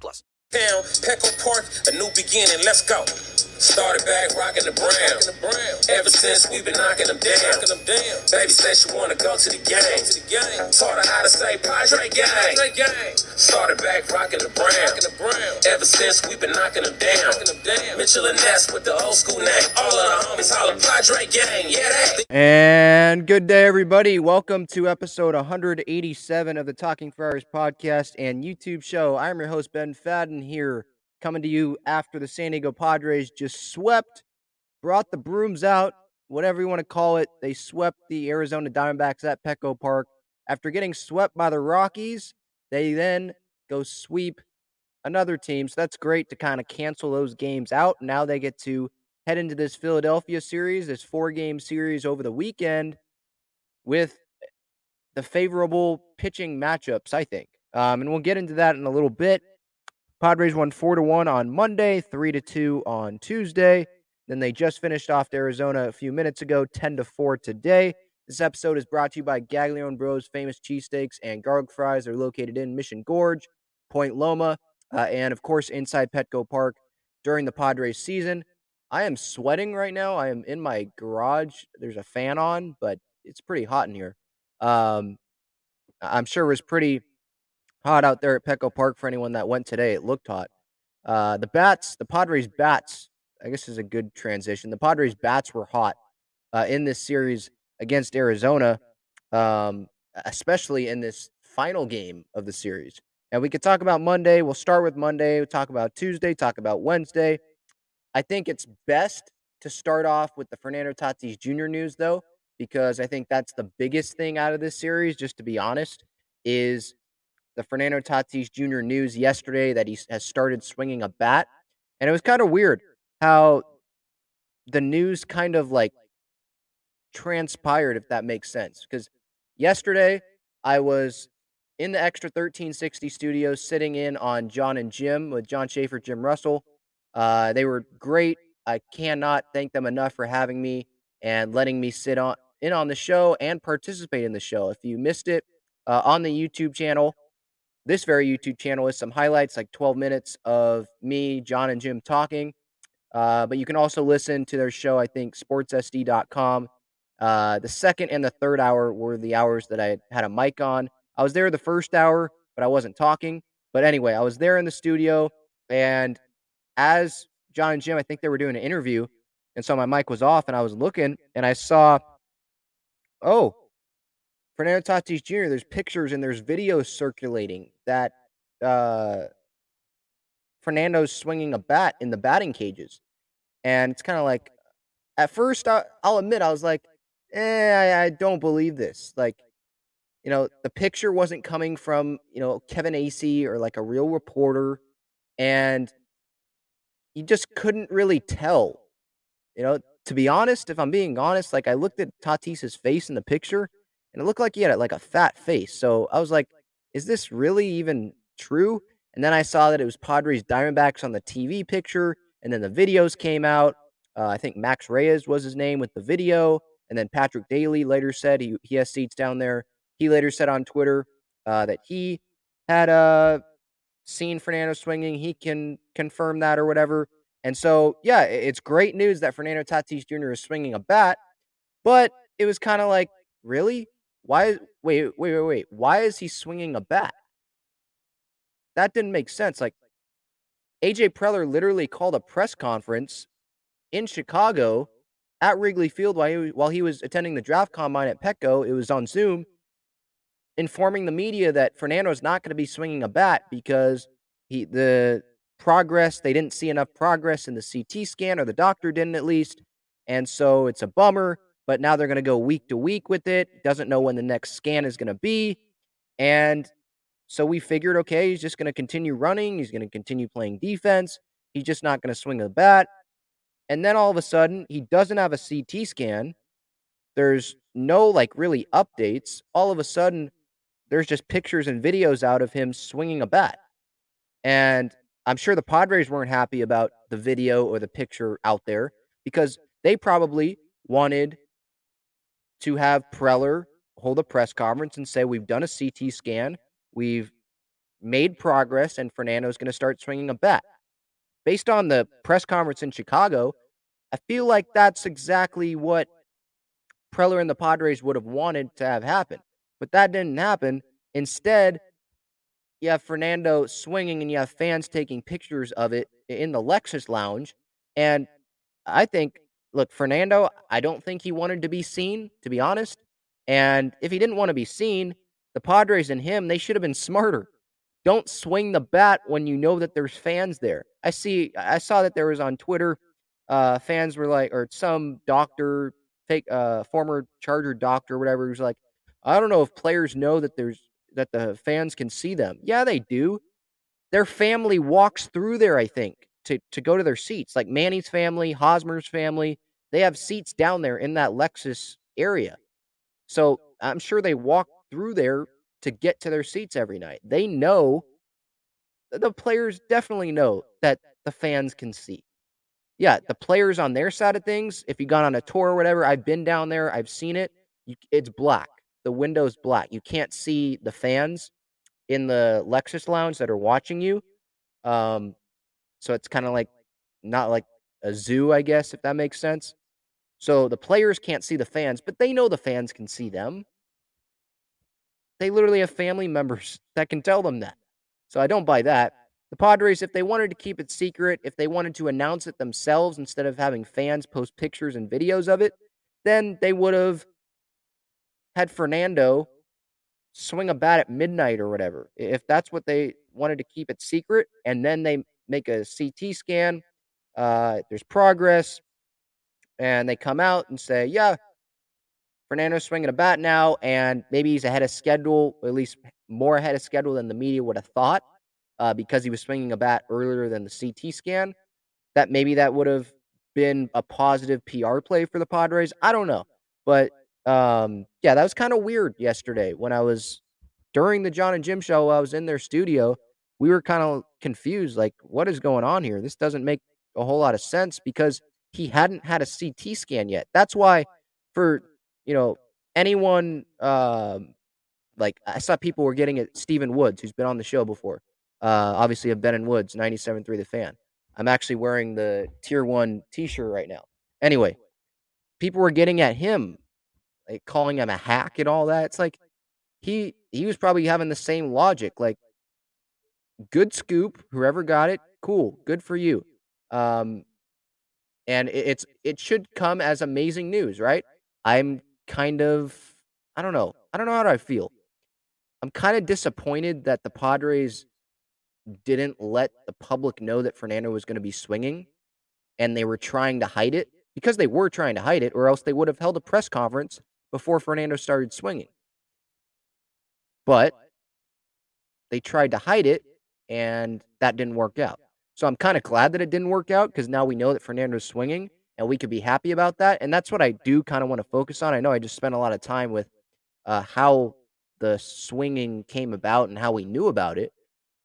plus. Town, Petco Park, a new beginning. Let's go. Started back rocking the brown. Ever since we've been knocking them down. Baby said she wanna go to the game. Taught her how to say Padre gang. Started back rocking the brown. Ever since we've been knocking them down. Mitchell and Ness with the old school name. All of the homies holler Padre gang. Yeah, they. And good day, everybody. Welcome to episode 187 of the Talking Friars podcast and YouTube show. I'm your host, Ben Fadden, here coming to you after the San Diego Padres just swept, brought the brooms out, whatever you want to call it. They swept the Arizona Diamondbacks at Petco Park. After getting swept by the Rockies, they then go sweep another team. So that's great to kind of cancel those games out. Now they get to head into this Philadelphia series, this four game series over the weekend with the favorable pitching matchups, I think. Um, and we'll get into that in a little bit. Padres won four to one on Monday, three to two on Tuesday. Then they just finished off Arizona a few minutes ago, ten to four today. This episode is brought to you by Gaglione Bros Famous Cheesesteaks and Garlic Fries. They're located in Mission Gorge, Point Loma, uh, and of course inside Petco Park during the Padres season. I am sweating right now. I am in my garage. There's a fan on, but it's pretty hot in here. Um, I'm sure it was pretty hot out there at Petco Park for anyone that went today. It looked hot. Uh, the bats, the Padres bats, I guess is a good transition. The Padres bats were hot uh, in this series against Arizona, um, especially in this final game of the series. And we could talk about Monday. We'll start with Monday. We'll talk about Tuesday, talk about Wednesday. I think it's best to start off with the Fernando Tatis Jr. news, though, because I think that's the biggest thing out of this series, just to be honest, is the Fernando Tatis Jr. news yesterday that he has started swinging a bat. And it was kind of weird how the news kind of like transpired, if that makes sense. Because yesterday I was in the Extra 1360 studios sitting in on John and Jim with John Schaefer, Jim Russell. Uh, they were great. I cannot thank them enough for having me and letting me sit on in on the show and participate in the show. If you missed it uh, on the YouTube channel, this very YouTube channel is some highlights, like 12 minutes of me, John, and Jim talking. Uh, but you can also listen to their show, I think, sportssd.com. Uh, the second and the third hour were the hours that I had a mic on. I was there the first hour, but I wasn't talking. But anyway, I was there in the studio, and as John and Jim, I think they were doing an interview, and so my mic was off, and I was looking, and I saw, oh, Fernando Tatis Jr. There's pictures and there's videos circulating that uh, Fernando's swinging a bat in the batting cages. And it's kind of like, at first, I, will admit, I was like, eh, I, I don't believe this. Like, you know, the picture wasn't coming from, you know, Kevin Acee or like a real reporter. And you just couldn't really tell. You know, to be honest, if I'm being honest, like I looked at Tatis's face in the picture and it looked like he had like a fat face. So I was like, is this really even true? And then I saw that it was Padres Diamondbacks on the TV picture. And then the videos came out. Uh, I think Max Reyes was his name with the video. And then Patrick Daly later said he, he has seats down there. He later said on Twitter uh, that he had uh, seen Fernando swinging. He can confirm that or whatever. And so, yeah, it's great news that Fernando Tatis Jr. is swinging a bat, but it was kind of like, really? Why? Wait, wait, wait, wait. Why is he swinging a bat? That didn't make sense. Like, AJ Preller literally called a press conference in Chicago at Wrigley Field while he, while he was attending the draft combine at Petco. It was on Zoom, informing the media that Fernando is not going to be swinging a bat because he the progress they didn't see enough progress in the CT scan or the doctor didn't at least, and so it's a bummer. But now they're going to go week to week with it. Doesn't know when the next scan is going to be, and so we figured, okay, he's just going to continue running. He's going to continue playing defense. He's just not going to swing a bat. And then all of a sudden, he doesn't have a CT scan. There's no like really updates. All of a sudden, there's just pictures and videos out of him swinging a bat. And I'm sure the Padres weren't happy about the video or the picture out there because they probably wanted to have Preller hold a press conference and say, We've done a CT scan. We've made progress, and Fernando's going to start swinging a bat. Based on the press conference in Chicago, I feel like that's exactly what Preller and the Padres would have wanted to have happen. But that didn't happen. Instead, you have Fernando swinging and you have fans taking pictures of it in the Lexus lounge. And I think, look, Fernando, I don't think he wanted to be seen, to be honest. And if he didn't want to be seen, the Padres and him, they should have been smarter. Don't swing the bat when you know that there's fans there. I see I saw that there was on Twitter uh fans were like or some doctor fake uh former Charger doctor or whatever who's like I don't know if players know that there's that the fans can see them. Yeah, they do. Their family walks through there, I think, to to go to their seats. Like Manny's family, Hosmer's family, they have seats down there in that Lexus area. So I'm sure they walk through there to get to their seats every night. They know, the players definitely know that the fans can see. Yeah, the players on their side of things, if you gone on a tour or whatever, I've been down there, I've seen it. You, it's black. The window's black. You can't see the fans in the Lexus lounge that are watching you. Um, so it's kind of like not like a zoo, I guess, if that makes sense. So the players can't see the fans, but they know the fans can see them. They literally have family members that can tell them that. So I don't buy that. The Padres, if they wanted to keep it secret, if they wanted to announce it themselves instead of having fans post pictures and videos of it, then they would have had Fernando swing a bat at midnight or whatever. If that's what they wanted to keep it secret, and then they make a CT scan, uh, there's progress, and they come out and say, yeah, Fernando's swinging a bat now, and maybe he's ahead of schedule, at least more ahead of schedule than the media would have thought, uh, because he was swinging a bat earlier than the CT scan. That maybe that would have been a positive PR play for the Padres. I don't know, but um, yeah, that was kind of weird yesterday when I was during the John and Jim show. I was in their studio. We were kind of confused, like, what is going on here? This doesn't make a whole lot of sense because he hadn't had a CT scan yet. That's why for you know, anyone um, like I saw people were getting it. Stephen Woods, who's been on the show before, uh, obviously of Ben and Woods, 97.3 The Fan. I'm actually wearing the Tier 1 t shirt right now. Anyway, people were getting at him, like calling him a hack and all that. It's like he he was probably having the same logic. Like, good scoop, whoever got it, cool, good for you. Um, and it, it's it should come as amazing news, right? I'm kind of I don't know. I don't know how I feel. I'm kind of disappointed that the Padres didn't let the public know that Fernando was going to be swinging and they were trying to hide it because they were trying to hide it, or else they would have held a press conference before Fernando started swinging. But they tried to hide it and that didn't work out. So I'm kind of glad that it didn't work out because now we know that Fernando's swinging and we could be happy about that. And that's what I do kind of want to focus on. I know I just spent a lot of time with uh, how the swinging came about and how we knew about it.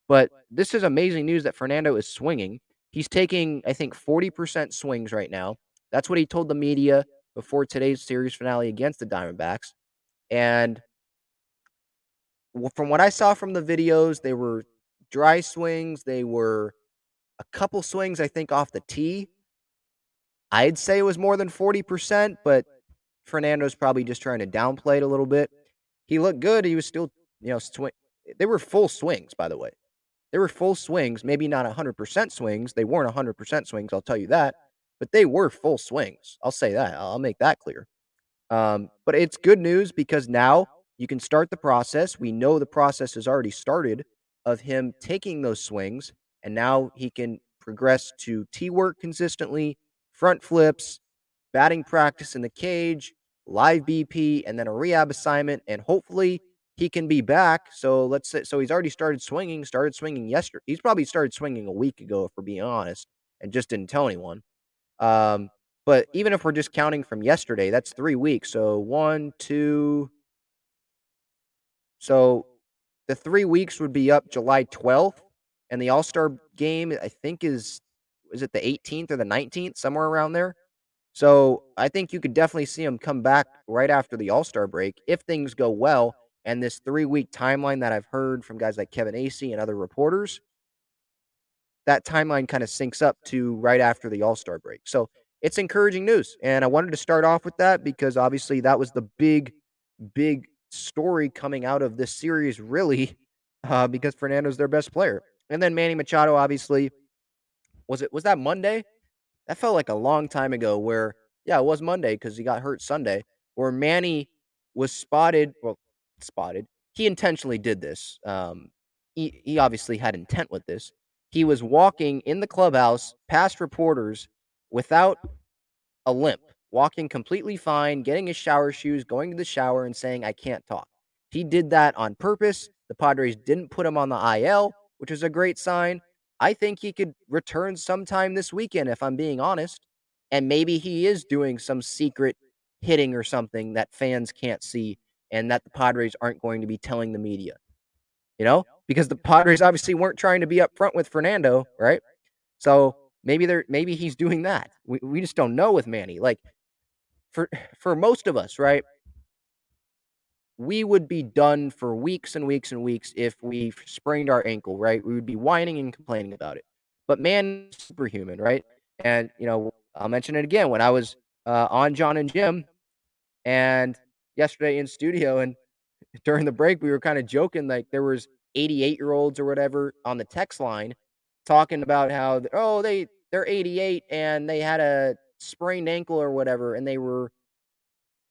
But this is amazing news that Fernando is swinging. He's taking, I think, 40% swings right now. That's what he told the media before today's series finale against the Diamondbacks. And from what I saw from the videos, they were dry swings. They were a couple swings, I think, off the tee. I'd say it was more than 40%, but Fernando's probably just trying to downplay it a little bit. He looked good. He was still, you know, swing. They were full swings, by the way. They were full swings, maybe not 100% swings. They weren't 100% swings, I'll tell you that. But they were full swings. I'll say that. I'll make that clear. Um, but it's good news because now you can start the process. We know the process has already started of him taking those swings, and now he can progress to tee work consistently, front flips, batting practice in the cage, live BP, and then a rehab assignment, and hopefully he can be back. So let's say, so he's already started swinging, started swinging yesterday. He's probably started swinging a week ago, if we're being honest, and just didn't tell anyone. Um, but even if we're just counting from yesterday, that's three weeks. So one, two. So the three weeks would be up July 12th, and the All Star game, I think, is is it the 18th or the 19th, somewhere around there. So I think you could definitely see him come back right after the All Star break if things go well. And this three week timeline that I've heard from guys like Kevin Acee and other reporters, that timeline kind of syncs up to right after the All Star break. So it's encouraging news. And I wanted to start off with that because obviously that was the big, big story coming out of this series, really, uh, because Fernando's their best player. And then Manny Machado, obviously, was it was that Monday? That felt like a long time ago. Where yeah, it was Monday because he got hurt Sunday. Where Manny was spotted, well, spotted. He intentionally did this. Um, he he obviously had intent with this. He was walking in the clubhouse past reporters without a limp, walking completely fine, getting his shower shoes, going to the shower, and saying, I can't talk. He did that on purpose. The Padres didn't put him on the IL, which is a great sign. I think he could return sometime this weekend, if I'm being honest. And maybe he is doing some secret hitting or something that fans can't see and that the Padres aren't going to be telling the media. You know, because the Padres obviously weren't trying to be upfront with Fernando, right? So maybe they're maybe he's doing that. We we just don't know with Manny. Like for for most of us, right? We would be done for weeks and weeks and weeks if we sprained our ankle, right? We would be whining and complaining about it. But man, superhuman, right? And you know, I'll mention it again. When I was uh, on John and Jim, and yesterday in studio, and during the break, we were kind of joking like there was 88 year olds or whatever on the text line talking about how oh they they're 88 and they had a sprained ankle or whatever, and they were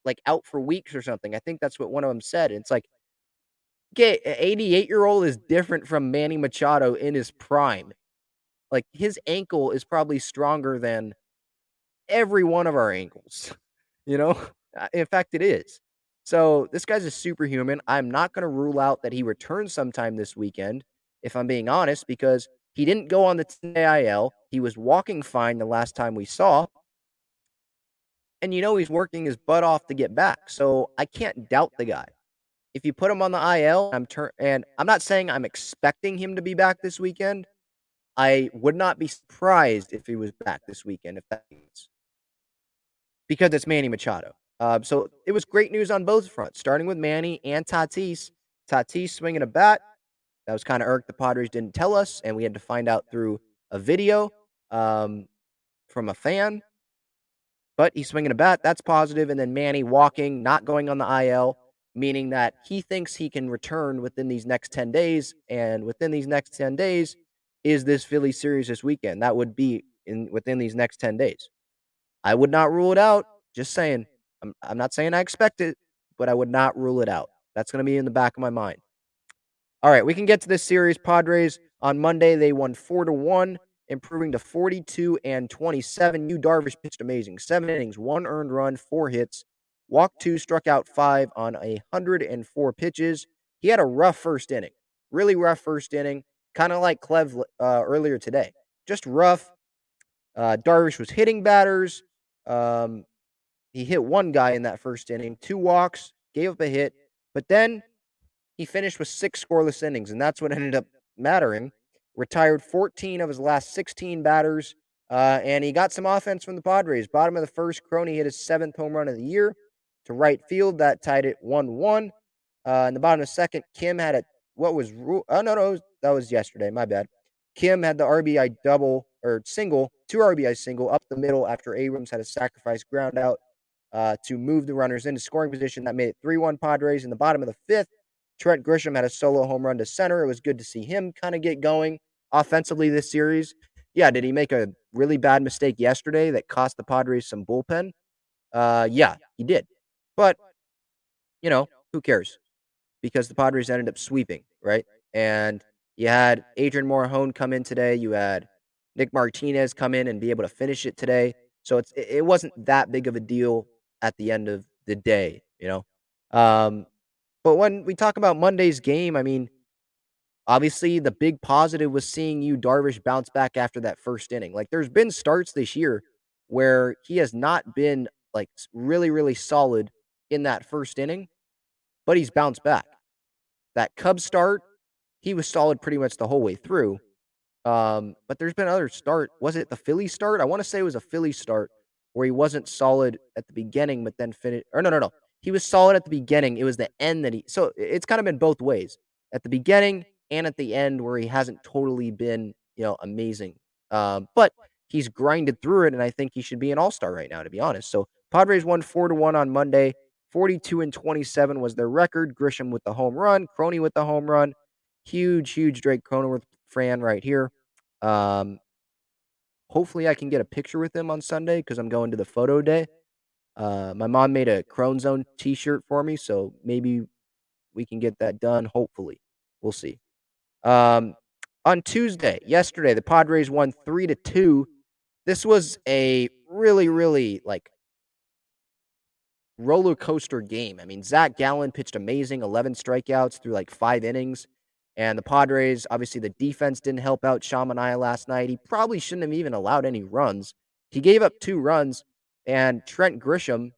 like out for weeks or something. I think that's what one of them said. And it's like, okay, 88 year old is different from Manny Machado in his prime. Like his ankle is probably stronger than every one of our ankles. You know, in fact, it is. So this guy's a superhuman. I'm not going to rule out that he returns sometime this weekend, if I'm being honest, because he didn't go on the TIL. He was walking fine the last time we saw and you know he's working his butt off to get back. So I can't doubt the guy. If you put him on the IL, I'm turn and I'm not saying I'm expecting him to be back this weekend. I would not be surprised if he was back this weekend if that means because it's Manny Machado. Uh, so it was great news on both fronts, starting with Manny and Tatis. Tatis swinging a bat. That was kind of irked. The Padres didn't tell us, and we had to find out through a video um, from a fan but he's swinging a bat. That's positive. And then Manny walking, not going on the IL, meaning that he thinks he can return within these next 10 days. And within these next 10 days is this Philly series this weekend. That would be in within these next 10 days. I would not rule it out. Just saying. I'm, I'm not saying I expect it, but I would not rule it out. That's going to be in the back of my mind. All right, we can get to this series. Padres On Monday, they won 4 to 1, improving to 42 and 27. Yu Darvish pitched amazing. Seven innings, one earned run, four hits, walked two, struck out five on a 104 pitches. He had a rough first inning, really rough first inning, kind of like Clev uh, earlier today. Just rough. Uh, Darvish was hitting batters. Um, he hit one guy in that first inning, two walks, gave up a hit, but then he finished with six scoreless innings, and that's what ended up mattering. Retired 14 of his last 16 batters, uh, and he got some offense from the Padres. Bottom of the first, Crony hit his seventh home run of the year to right field. That tied it 1 1. Uh, in the bottom of the second, Kim had a, what was, oh, no, no, that was yesterday. My bad. Kim had the RBI double or single, two RBI single up the middle after Abrams had a sacrifice ground out uh, to move the runners into scoring position. That made it 3 1 Padres. In the bottom of the fifth, Trent Grisham had a solo home run to center. It was good to see him kind of get going offensively this series. Yeah, did he make a really bad mistake yesterday that cost the Padres some bullpen? Uh, yeah, he did. But, you know, who cares? Because the Padres ended up sweeping, right? And you had Adrian Morejon come in today. You had Nick Martinez come in and be able to finish it today. So it's it wasn't that big of a deal at the end of the day, you know. Um, but when we talk about Monday's game, I mean, obviously the big positive was seeing Yu Darvish bounce back after that first inning. Like there's been starts this year where he has not been like really, really solid in that first inning, but he's bounced back. That Cubs start, he was solid pretty much the whole way through. Um, but there's been other start. Was it the Philly start? I want to say it was a Philly start where he wasn't solid at the beginning, but then finished. Or no, no, no. He was solid at the beginning. It was the end that he. So it's kind of been both ways at the beginning and at the end where he hasn't totally been, you know, amazing. Um, but he's grinded through it, and I think he should be an all star right now, to be honest. So Padres won four to one on Monday. 42 and 27 was their record. Grisham with the home run, Crony with the home run. Huge, huge Jake Cronenworth Fran right here. Um, hopefully, I can get a picture with him on Sunday because I'm going to the photo day. Uh, my mom made a Crone Zone T-shirt for me, so maybe we can get that done. Hopefully, we'll see. Um, on Tuesday, yesterday, the Padres won three to two. This was a really, really like roller coaster game. I mean, Zach Gallen pitched amazing, 11 strikeouts through like five innings. And the Padres, obviously, the defense didn't help out Sean Manaea last night. He probably shouldn't have even allowed any runs. He gave up two runs, and Trent Grisham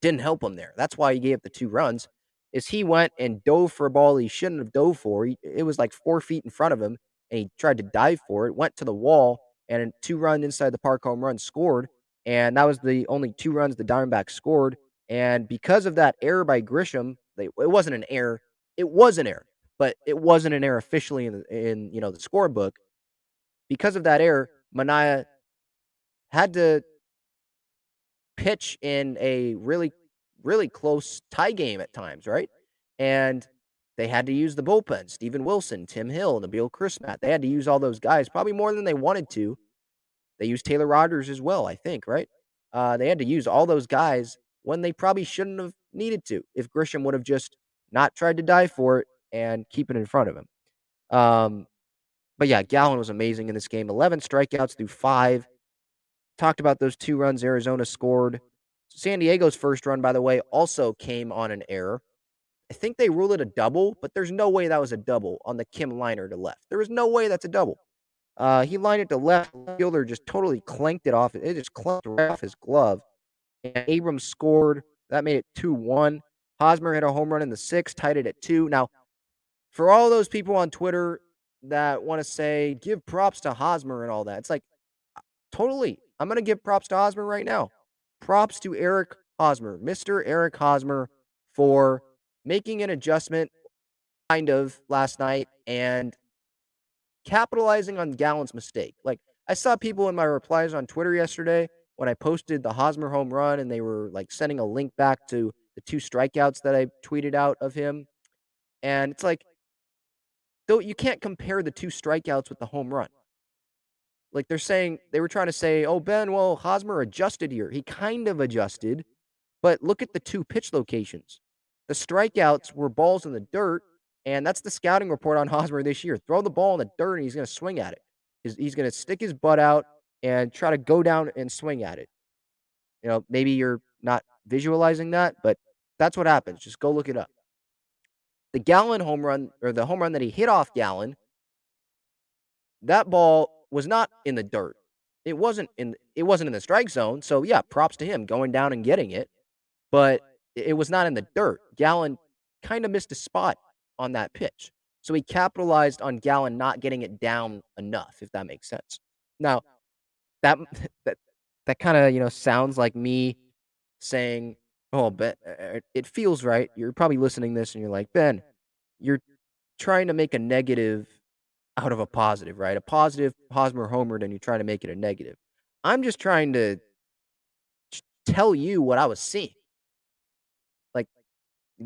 didn't help him there. That's why he gave up the two runs. Is he went and dove for a ball he shouldn't have dove for. He, it was like four feet in front of him, and he tried to dive for it. Went to the wall, and two run inside the park home run scored. And that was the only two runs the Diamondbacks scored. And because of that error by Grisham, they, it wasn't an error. It was an error but it wasn't an error officially in the, in you know the scorebook. Because of that error, Manaea had to pitch in a really really close tie game at times, right? And they had to use the bullpen, Steven Wilson, Tim Hill, Nabil Crismatt. They had to use all those guys, probably more than they wanted to. They used Taylor Rogers as well, I think, right? Uh, they had to use all those guys when they probably shouldn't have needed to. If Grisham would have just not tried to die for it and keep it in front of him. Um, but yeah, Gallen was amazing in this game. 11 strikeouts through five. Talked about those two runs Arizona scored. San Diego's first run, by the way, also came on an error. I think they ruled it a double, but there's no way that was a double on the Kim liner to left. There was no way that's a double. Uh, he lined it to left. Fielder just totally clanked it off. It just clanked right off his glove. And Abrams scored. That made it 2 1. Hosmer hit a home run in the sixth, tied it at two. Now, for all those people on Twitter that want to say give props to Hosmer and all that, it's like totally. I'm going to give props to Hosmer right now. Props to Eric Hosmer, Mr. Eric Hosmer, for making an adjustment kind of last night and capitalizing on Gallen's mistake. Like I saw people in my replies on Twitter yesterday when I posted the Hosmer home run and they were like sending a link back to the two strikeouts that I tweeted out of him. And it's like though you can't compare the two strikeouts with the home run. Like they're saying, they were trying to say, oh, Ben, well, Hosmer adjusted here. He kind of adjusted, but look at the two pitch locations. The strikeouts were balls in the dirt, And that's the scouting report on Hosmer this year. Throw the ball in the dirt and he's going to swing at it. He's, he's going to stick his butt out and try to go down and swing at it. You know, maybe you're not visualizing that, but that's what happens. Just go look it up. The Gallen home run, or the home run that he hit off Gallen, that ball was not in the dirt. It wasn't in it wasn't in the strike zone. So yeah, props to him going down and getting it. But it was not in the dirt. Gallen kind of missed a spot on that pitch. So he capitalized on Gallen not getting it down enough, if that makes sense. Now, that that that kind of you know sounds like me saying, "Oh, Ben, it feels right." You're probably listening this and you're like, "Ben, you're trying to make a negative out of a positive, right? A positive Hosmer homered, and you're trying to make it a negative." I'm just trying to tell you what I was seeing. Like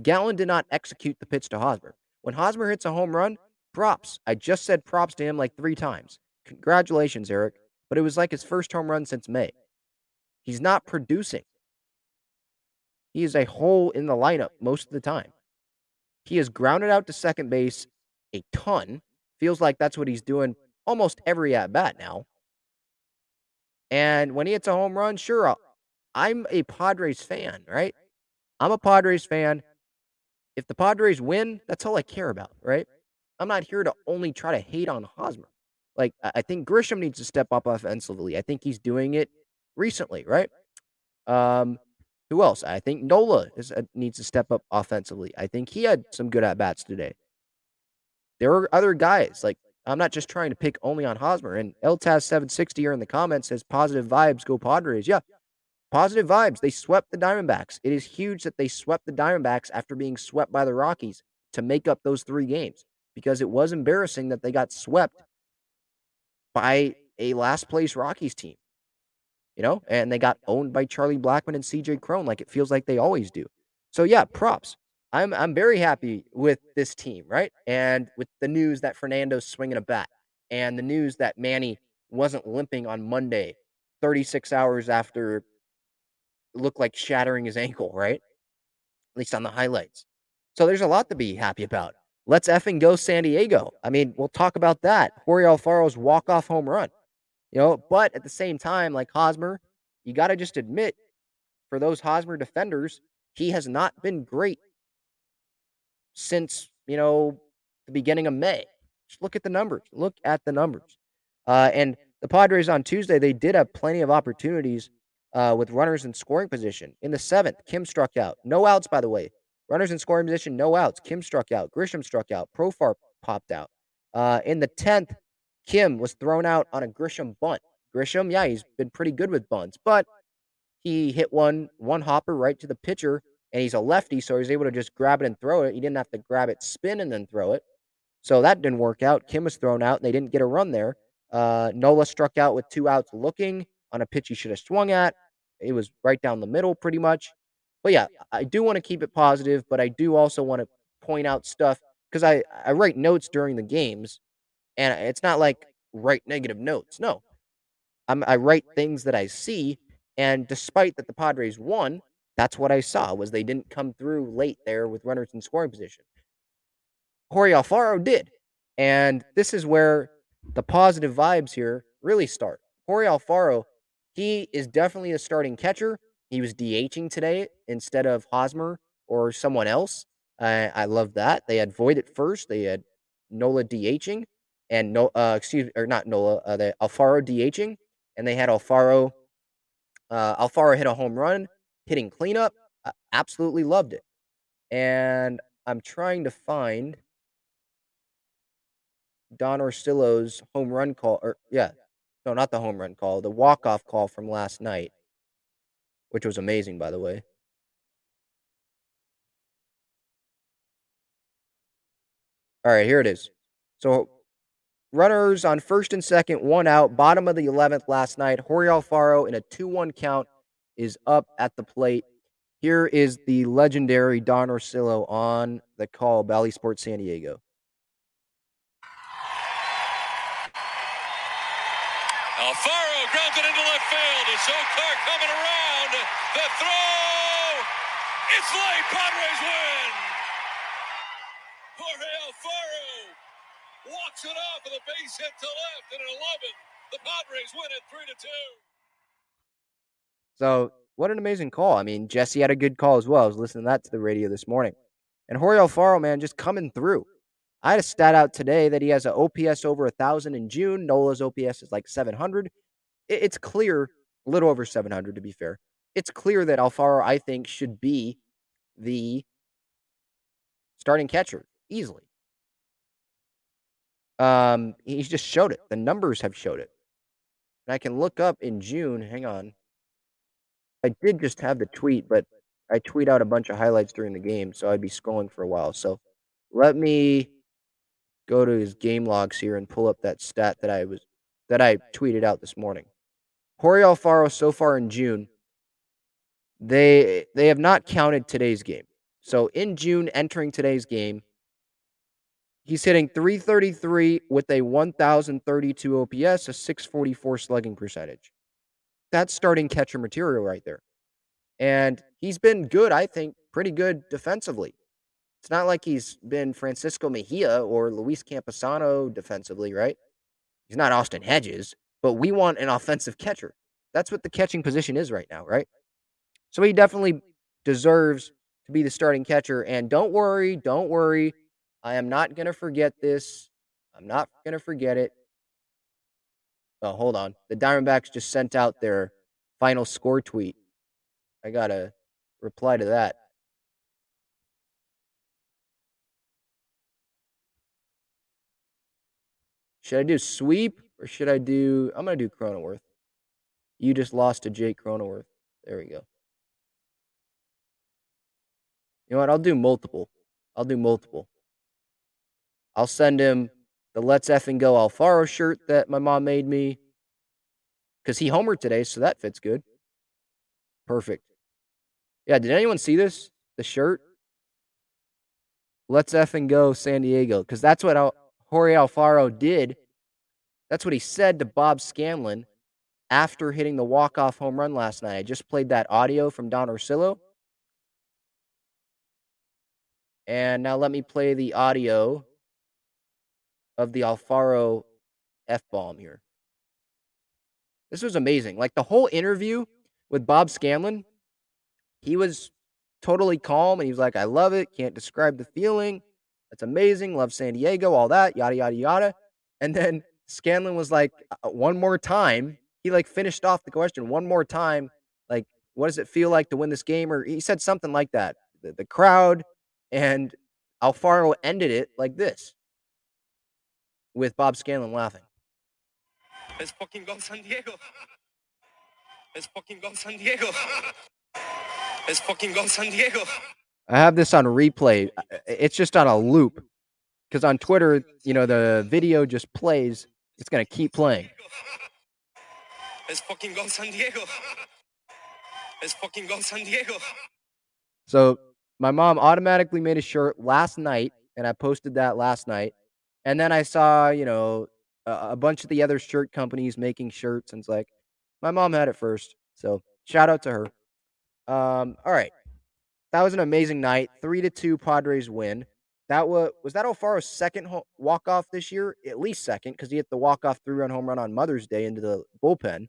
Gallen did not execute the pitch to Hosmer. When Hosmer hits a home run, props. I just said props to him like three times. Congratulations, Eric. But it was like his first home run since May. He's not producing. He is a hole in the lineup most of the time. He has grounded out to second base a ton. Feels like that's what he's doing almost every at bat now. And when he hits a home run, sure, I'm a Padres fan, right? I'm a Padres fan. If the Padres win, that's all I care about, right? I'm not here to only try to hate on Hosmer. Like, I think Grisham needs to step up offensively. I think he's doing it recently, right? Um, who else? I think Nola is, uh, needs to step up offensively. I think he had some good at bats today. There are other guys. Like, I'm not just trying to pick only on Hosmer. And LTAS760 here in the comments says positive vibes, go Padres. Yeah, Positive vibes. They swept the Diamondbacks. It is huge that they swept the Diamondbacks after being swept by the Rockies to make up those three games because it was embarrassing that they got swept by a last place Rockies team. You know, and they got owned by Charlie Blackmon and CJ Cron like it feels like they always do. So yeah, props. I'm I'm very happy with this team, right? And with the news that Fernando's swinging a bat and the news that Manny wasn't limping on Monday 36 hours after looked like shattering his ankle, right? At least on the highlights. So there's a lot to be happy about. Let's effing go San Diego. I mean, we'll talk about that. Jorge Alfaro's walk-off home run. You know, but at the same time, like Hosmer, you got to just admit, for those Hosmer defenders, he has not been great since, you know, the beginning of May. Just look at the numbers. Look at the numbers. Uh, and the Padres on Tuesday, they did have plenty of opportunities uh, with runners in scoring position. In the seventh, Kim struck out. No outs, by the way. Runners in scoring position, no outs. Kim struck out. Grisham struck out. Profar popped out. Uh, in the 10th, Kim was thrown out on a Grisham bunt. Grisham, yeah, he's been pretty good with bunts, but he hit one one hopper right to the pitcher, and he's a lefty, so he was able to just grab it and throw it. He didn't have to grab it, spin, and then throw it. So that didn't work out. Kim was thrown out, and they didn't get a run there. Uh, Nola struck out with two outs looking on a pitch he should have swung at. It was right down the middle, pretty much. But yeah, I do want to keep it positive, but I do also want to point out stuff because I, I write notes during the games, and it's not like write negative notes. No, I'm, I write things that I see, and despite that the Padres won, that's what I saw was they didn't come through late there with runners in scoring position. Jorge Alfaro did, and this is where the positive vibes here really start. Jorge Alfaro he is definitely a starting catcher. He was DHing today instead of Hosmer or someone else. Uh, I love that. They had Voit at first. They had Nola DHing and no, uh, excuse or not Nola, uh, the Alfaro DHing, and they had Alfaro. Uh, Alfaro hit a home run, hitting cleanup. I absolutely loved it. And I'm trying to find Don Orsillo's home run call, or yeah, no, not the home run call. The walk off call from last night, which was amazing, by the way. All right, here it is. So, runners on first and second, one out, bottom of the 11th last night. Jorge Alfaro in a 2 1 count is up at the plate. Here is the legendary Don Orsillo on the call, Bally Sports San Diego. Alfaro grounded into left field. Azocar coming around. The throw. It's late. Padres win. Jorge Alfaro walks it off with a base hit to left and at 11. The Padres win it 3 to 2. So what an amazing call. I mean, Jesse had a good call as well. I was listening to that to the radio this morning. And Jorge Alfaro, man, just coming through. I had a stat out today that he has an OPS over a thousand in June. Nola's OPS is like 700. It's clear, a little over 700 to be fair. It's clear that Alfaro, I think, should be the starting catcher easily. Um, he's just showed it. The numbers have showed it. And I can look up in June. Hang on. I did just have the tweet, but I tweet out a bunch of highlights during the game, so I'd be scrolling for a while. So let me go to his game logs here and pull up that stat that I was that I tweeted out this morning. Jorge Alfaro so far in June, they they have not counted today's game. So in June, entering today's game, he's hitting 333 with a 1,032 OPS, a 644 slugging percentage. That's starting catcher material right there. And he's been good, I think, pretty good defensively. It's not like he's been Francisco Mejia or Luis Campusano defensively, right? He's not Austin Hedges, but we want an offensive catcher. That's what the catching position is right now, right? So he definitely deserves to be the starting catcher. And don't worry, don't worry. I am not going to forget this. I'm not going to forget it. Oh, hold on. The Diamondbacks just sent out their final score tweet. I got to reply to that. Should I do sweep or should I do? I'm going to do Cronenworth. You just lost to Jake Cronenworth. There we go. You know what? I'll do multiple. I'll do multiple. I'll send him the Let's Effing Go Alfaro shirt that my mom made me because he homered today, so that fits good. Perfect. Yeah, did anyone see this? The shirt? Let's effing go San Diego because that's what Al- Jorge Alfaro did. That's what he said to Bob Scanlan after hitting the walk-off home run last night. I just played that audio from Don Orsillo. And now let me play the audio of the Alfaro F bomb here. This was amazing. Like the whole interview with Bob Scanlan, he was totally calm and he was like, I love it. Can't describe the feeling. That's amazing. Love San Diego, all that, yada, yada, yada. And then Scanlan was like, uh, one more time. He like finished off the question one more time. Like, what does it feel like to win this game? Or he said something like that. The, the crowd and Alfaro ended it like this with Bob Scanlan laughing. Let's fucking go San Diego. Let's fucking go San Diego. Let's fucking go San Diego. I have this on replay. It's just on a loop because on Twitter, you know, the video just plays. It's to keep playing. Let's fucking go San Diego. Let's fucking go San Diego. So my mom automatically made a shirt last night, and I posted that last night. And then I saw, you know, a, a bunch of the other shirt companies making shirts, and it's like, my mom had it first. So shout out to her. Um, all right. That was an amazing night. Three to two Padres win. That was was that Alfaro's second ho- walk off this year, at least second, because he hit the walk off three run home run on Mother's Day into the bullpen.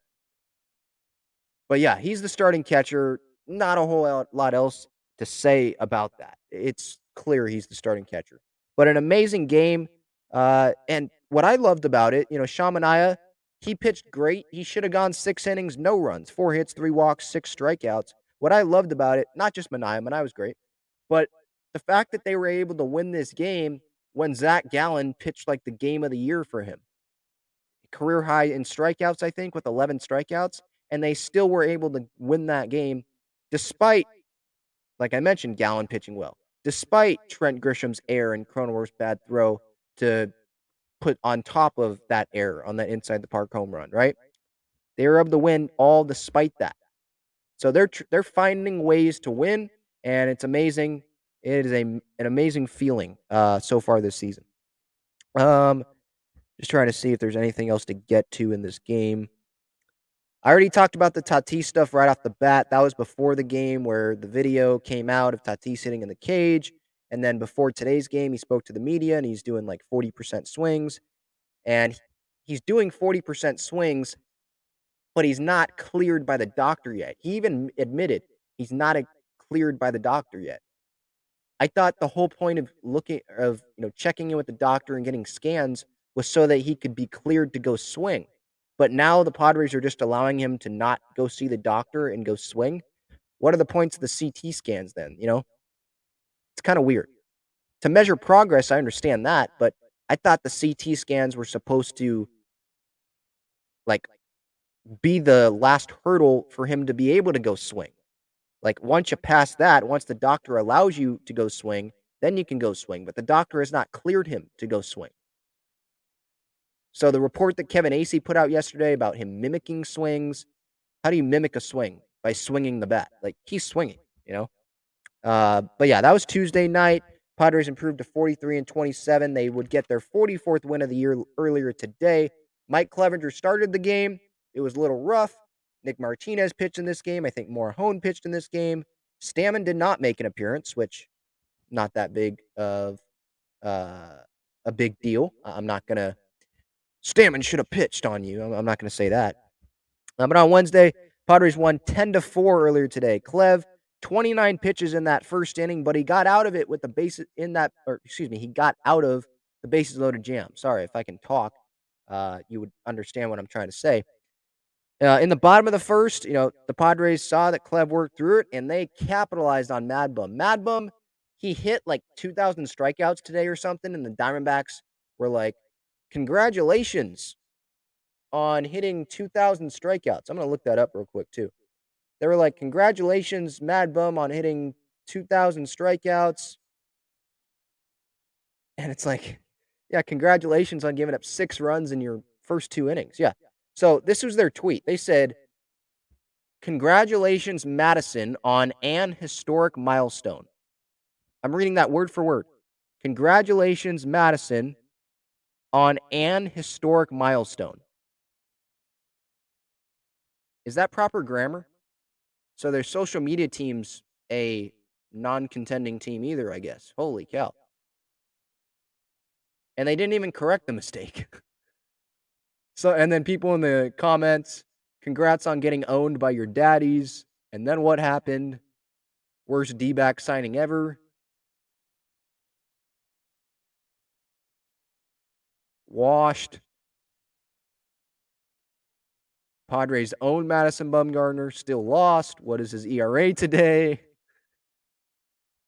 But yeah, he's the starting catcher. Not a whole lot else to say about that. It's clear he's the starting catcher. But an amazing game. Uh, and what I loved about it, you know, Sean Manaea, he pitched great. He should have gone six innings, no runs, four hits, three walks, six strikeouts. What I loved about it, not just Manaea, Manaea was great, but the fact that they were able to win this game when Zach Gallen pitched like the game of the year for him. Career high in strikeouts, I think, with 11 strikeouts. And they still were able to win that game despite, like I mentioned, Gallen pitching well, despite Trent Grisham's error and Cronenworth's bad throw to put on top of that error on that inside the park home run, right? They were able to win all despite that. So they're tr- they're finding ways to win, and it's amazing. It is a an amazing feeling uh, so far this season. Um, just trying to see if there's anything else to get to in this game. I already talked about the Tatis stuff right off the bat. That was before the game where the video came out of Tatis sitting in the cage. And then before today's game, he spoke to the media and he's doing like 40% swings. And he's doing 40% swings, but he's not cleared by the doctor yet. He even admitted he's not cleared by the doctor yet. I thought the whole point of looking of you know checking in with the doctor and getting scans was so that he could be cleared to go swing. But now the Padres are just allowing him to not go see the doctor and go swing. What are the points of the CT scans then? You know, it's kind of weird. To measure progress, I understand that, but I thought the CT scans were supposed to like be the last hurdle for him to be able to go swing. Like once you pass that, once the doctor allows you to go swing, then you can go swing. But the doctor has not cleared him to go swing. So the report that Kevin Acee put out yesterday about him mimicking swings, how do you mimic a swing? By swinging the bat. Like he's swinging, you know? Uh, but yeah, that was Tuesday night. Padres improved to 43 and 27. They would get their 44th win of the year earlier today. Mike Clevinger started the game. It was a little rough. Nick Martinez pitched in this game. I think Morejon pitched in this game. Stammen did not make an appearance, which not that big of uh, a big deal. I'm not gonna Stammen should have pitched on you. I'm, not to say that. Uh, but on Wednesday, Padres won 10 to 4 earlier today. Clev, 29 pitches in that first inning, but he got out of it with the bases in that, or excuse me, he got out of the bases loaded jam. Sorry, if I can talk, uh, you would understand what I'm trying to say. Uh, in the bottom of the first, you know, the Padres saw that Clev worked through it and they capitalized on Mad Bum. Mad Bum, he hit like 2,000 strikeouts today or something, and the Diamondbacks were like, congratulations on hitting 2,000 strikeouts. I'm going to look that up real quick, too. They were like, congratulations, Mad Bum, on hitting 2,000 strikeouts. And it's like, yeah, congratulations on giving up six runs in your first two innings. Yeah. So this was their tweet. They said, Congratulations, Madison, on an historic milestone. I'm reading that word for word. Congratulations, Madison, on an historic milestone. Is that proper grammar? So their social media team's a non contending team either, I guess. Holy cow. And they didn't even correct the mistake. so, and then people in the comments, congrats on getting owned by your daddies. And then what happened? Worst D back signing ever. washed. Padres own Madison Bumgarner, still lost. What is his ERA today?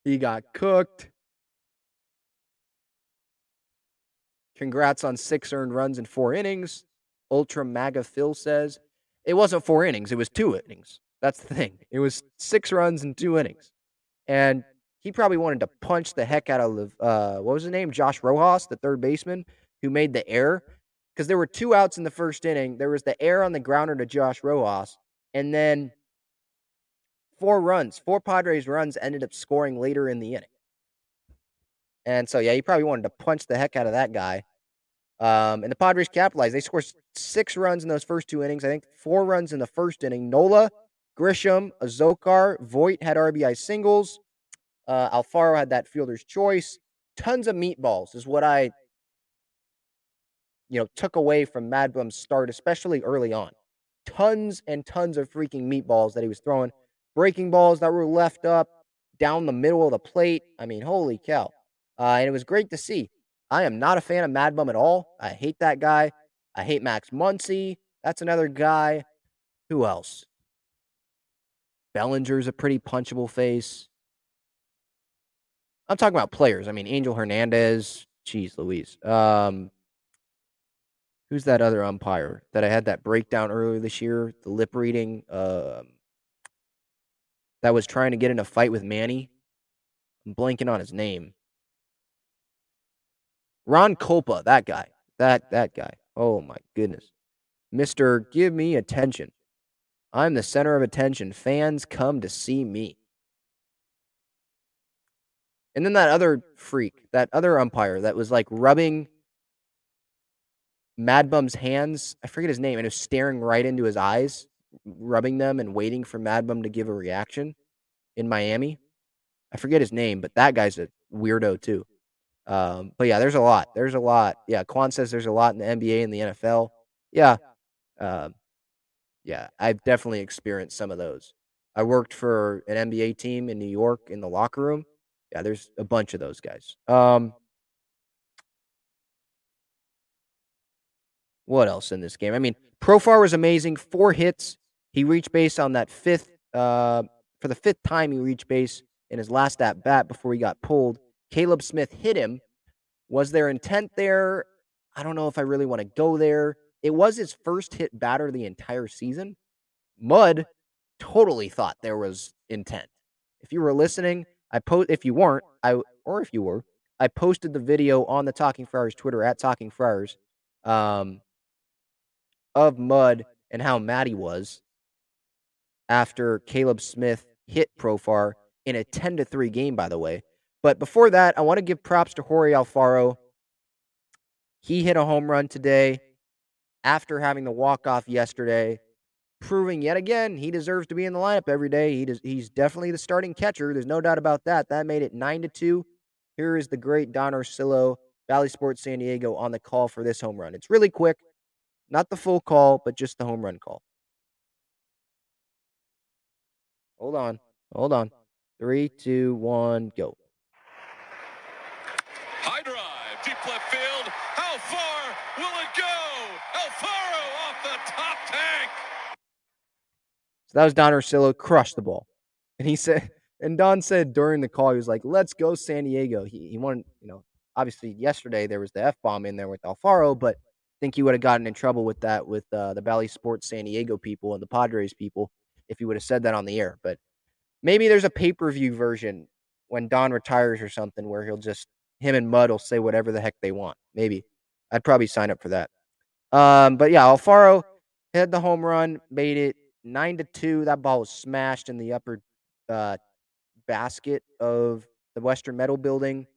He got cooked. Congrats on six earned runs in four innings. Ultra MAGA Phil says it wasn't four innings, it was two innings. That's the thing. It was six runs in two innings. And he probably wanted to punch the heck out of, uh, what was his name? Josh Rojas, the third baseman, who made the error because there were two outs in the first inning. There was the error on the grounder to Josh Rojas, and then four runs, four Padres runs ended up scoring later in the inning. And so, yeah, he probably wanted to punch the heck out of that guy. Um, and the Padres capitalized. They scored six runs in those first two innings. I think four runs in the first inning. Nola, Grisham, Azocar, Voit had RBI singles. Uh, Alfaro had that fielder's choice. Tons of meatballs is what I you know, took away from Mad Bum's start, especially early on. Tons and tons of freaking meatballs that he was throwing, breaking balls that were left up down the middle of the plate. I mean, holy cow. Uh, and it was great to see. I am not a fan of Mad Bum at all. I hate that guy. I hate Max Muncy. That's another guy. Who else? Bellinger's a pretty punchable face. I'm talking about players. I mean, Angel Hernandez. Jeez Louise. Um, who's that other umpire that I had that breakdown earlier this year? The lip reading, um, that was trying to get in a fight with Manny. I'm blanking on his name. Ron Kulpa, that guy, that that guy. Oh my goodness, Mister, give me attention. I'm the center of attention. Fans come to see me. And then that other freak, that other umpire that was like rubbing Mad Bum's hands, I forget his name, and was staring right into his eyes, rubbing them and waiting for Mad Bum to give a reaction in Miami. I forget his name, but that guy's a weirdo too. Um, but yeah, there's a lot. There's a lot. Yeah, Quan says there's a lot in the NBA and the NFL. Yeah. Uh, yeah, I've definitely experienced some of those. I worked for an NBA team in New York in the locker room. Yeah, there's a bunch of those guys. Um, what else in this game? I mean, Profar was amazing. Four hits. He reached base on that fifth, uh, for the fifth time he reached base in his last at bat before he got pulled. Caleb Smith hit him. Was there intent there? I don't know if I really want to go there. It was his first hit batter the entire season. Mud totally thought there was intent. If you were listening, I post if you weren't, I or if you were, I posted the video on the Talking Friars Twitter at Talking Friars um, of Mud and how mad he was after Caleb Smith hit Profar in a 10 to 3 game, by the way. But before that, I want to give props to Jorge Alfaro. He hit a home run today after having the walk off yesterday, proving yet again he deserves to be in the lineup every day. He does, he's definitely the starting catcher. There's no doubt about that. That made it 9 to 2. Here is the great Don Orsillo, Bally Sports San Diego, on the call for this home run. It's really quick, not the full call, but just the home run call. Hold on. Hold on. Three, two, one, go. High drive, deep left field. How far will it go? Alfaro off the top tank. So that was Don Orsillo, crushed the ball. And he said, and Don said during the call, he was like, let's go San Diego. He, he wanted, you know, obviously yesterday there was the F bomb in there with Alfaro, but think he would have gotten in trouble with that with uh, the Bally Sports San Diego people and the Padres people if he would have said that on the air. But maybe there's a pay per view version when Don retires or something where he'll just, him and Mud will say whatever the heck they want. Maybe. I'd probably sign up for that. Um, but yeah, Alfaro hit the home run, made it nine to two. That ball was smashed in the upper uh, basket of the Western Metal Building.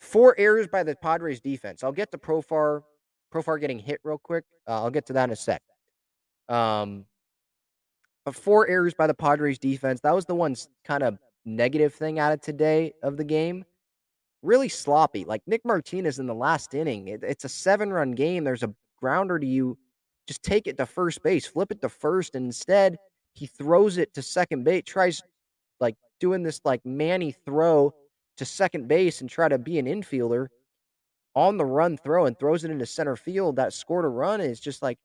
Four errors by the Padres defense. I'll get to Profar, Profar getting hit real quick. Uh, I'll get to that in a sec. Um, but four errors by the Padres defense. That was the one kind of negative thing out of today of the game. Really sloppy. Like Nick Martinez in the last inning. It, it's a seven run game. There's a grounder to you. Just take it to first base, flip it to first. And instead, he throws it to second base, tries like doing this like Manny throw to second base and try to be an infielder on the run throw and throws it into center field that scored a run is just like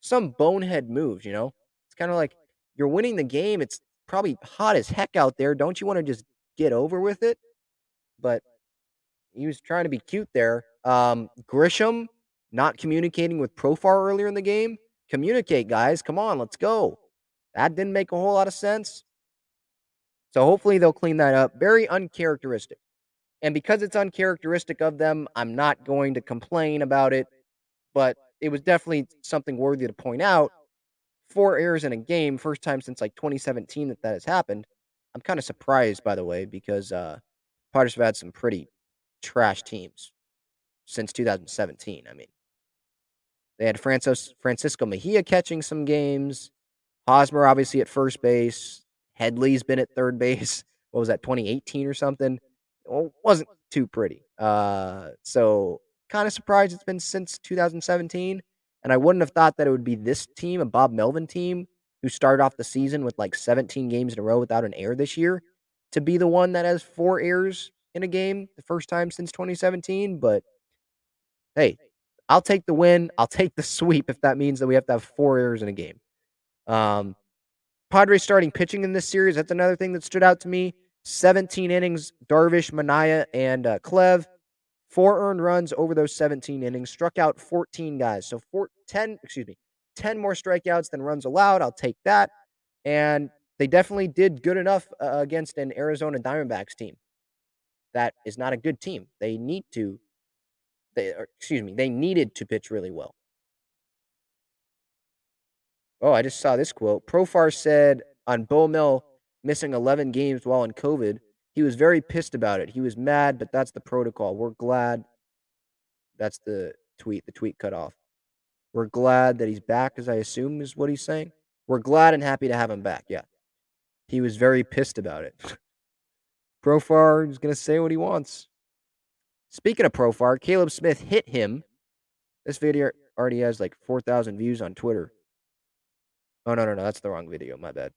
some bonehead moves, you know? It's kind of like you're winning the game. It's probably hot as heck out there. Don't you want to just get over with it? But he was trying to be cute there. Um, Grisham not communicating with Profar earlier in the game. Communicate, guys. Come on, let's go. That didn't make a whole lot of sense. So hopefully they'll clean that up. Very uncharacteristic. And because it's uncharacteristic of them, I'm not going to complain about it. But it was definitely something worthy to point out. Four errors in a game, first time since like 2017 that that has happened. I'm kind of surprised, by the way, because uh, Padres have had some pretty trash teams since 2017. I mean, they had Francis, Francisco Mejia catching some games. Hosmer obviously at first base. Headley's been at third base. What was that, 2018 or something? Wasn't too pretty. Uh, so kind of surprised it's been since 2017. And I wouldn't have thought that it would be this team, a Bob Melvin team, who started off the season with like 17 games in a row without an error this year, to be the one that has four errors in a game, the first time since 2017. But hey, I'll take the win. I'll take the sweep if that means that we have to have four errors in a game. Um, Padres starting pitching in this series. That's another thing that stood out to me. 17 innings, Darvish, Manaea, and uh, Clev. Four earned runs over those 17 innings. Struck out 14 guys. So four, 10, excuse me, 10 more strikeouts than runs allowed. I'll take that. And they definitely did good enough uh, against an Arizona Diamondbacks team. That is not a good team. They need to, they, excuse me, they needed to pitch really well. Oh, I just saw this quote. Profar said on Bo Mill missing 11 games while in COVID, he was very pissed about it. He was mad, but that's the protocol. We're glad. That's the tweet. The tweet cut off. We're glad that he's back, as I assume is what he's saying. We're glad and happy to have him back. Yeah. He was very pissed about it. Profar is going to say what he wants. Speaking of Profar, Caleb Smith hit him. This video already has like 4,000 views on Twitter. Oh, no, no, no. That's the wrong video. My bad.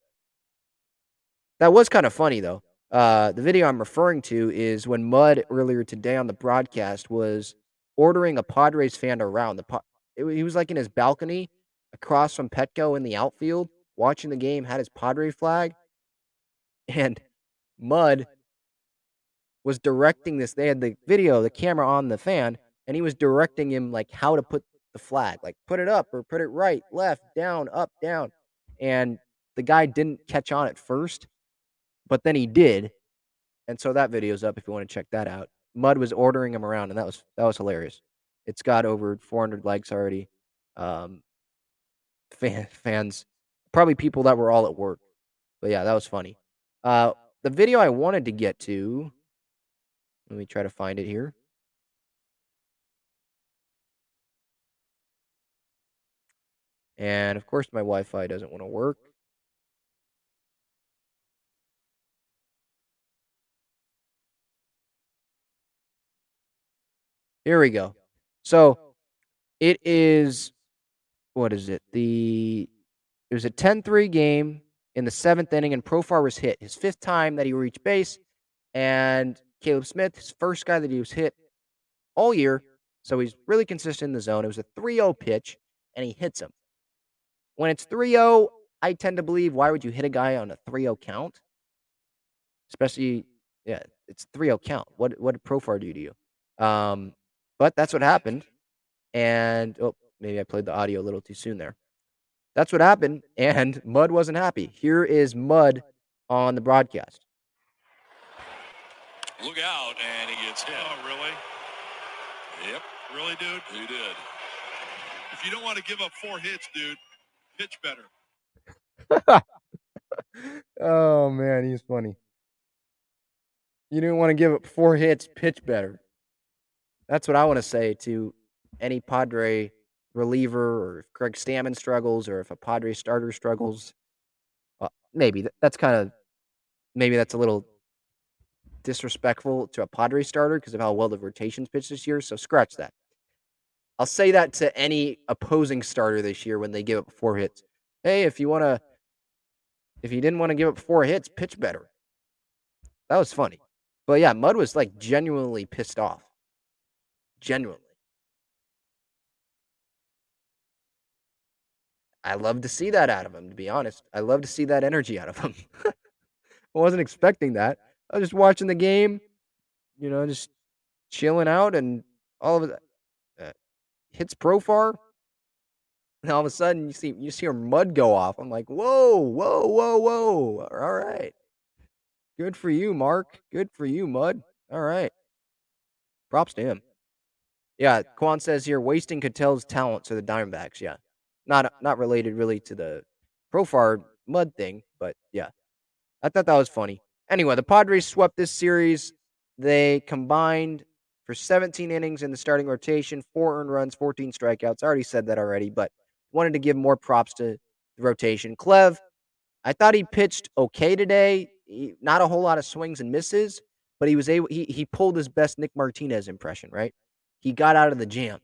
That was kind of funny, though. Uh, the video I'm referring to is when Mud earlier today on the broadcast was ordering a Padres fan around. The it, he was like in his balcony across from Petco in the outfield, watching the game, had his Padre flag, and Mud was directing this. They had the video, the camera on the fan, and he was directing him like how to put the flag, like put it up or put it right, left, down, up, down. And the guy didn't catch on at first, but then he did. And so that video's up if you want to check that out. Mud was ordering him around, and that was that was hilarious. It's got over 400 likes already. Um, fan, fans, probably people that were all at work. But yeah, that was funny. Uh, the video I wanted to get to, let me try to find it here. And of course, my Wi Fi doesn't want to work. Here we go. So it is, what is it? The, it was a 10 3 game in the seventh inning, and Profar was hit. His fifth time that he reached base. And Caleb Smith, his first guy that he was hit all year. So he's really consistent in the zone. It was a 3 0 pitch, and he hits him. When it's 3 0, I tend to believe why would you hit a guy on a 3 0 count? Especially, yeah, it's 3 0 count. What, what did Profar do to you? Um, but that's what happened. And, oh, maybe I played the audio a little too soon there. That's what happened. And Mud wasn't happy. Here is Mud on the broadcast. Look out, and he gets hit. Oh, really? Yep. Really, dude? He did. If you don't want to give up four hits, dude, pitch better. oh man, he's funny. You didn't want to give up four hits, pitch better. That's what I want to say to any Padre reliever, or if Craig Stammen struggles, or if a Padre starter struggles. Well, maybe that's kind of maybe that's a little disrespectful to a Padre starter because of how well the rotations pitched this year. So scratch that. I'll say that to any opposing starter this year when they give up four hits. Hey, if you want to, if you didn't want to give up four hits, pitch better. That was funny. But yeah, Mud was like genuinely pissed off. Genuinely. I love to see that out of him, to be honest. I love to see that energy out of him. I wasn't expecting that. I was just watching the game, you know, just chilling out, and all of it uh, hits Profar. And all of a sudden, you see you see her mud go off. I'm like, whoa, whoa, whoa, whoa! All right, good for you, Mark. Good for you, Mud. All right, props to him. Yeah, Quan says here, wasting Cattell's talent to the Diamondbacks. Yeah, not not related really to the Profar Mud thing, but yeah, I thought that was funny. Anyway, the Padres swept this series. They combined for 17 innings in the starting rotation, four earned runs, 14 strikeouts. I already said that already, but wanted to give more props to the rotation. Clev, I thought he pitched okay today. He, not a whole lot of swings and misses, but he was able. He he pulled his best Nick Martinez impression. Right, he got out of the jams,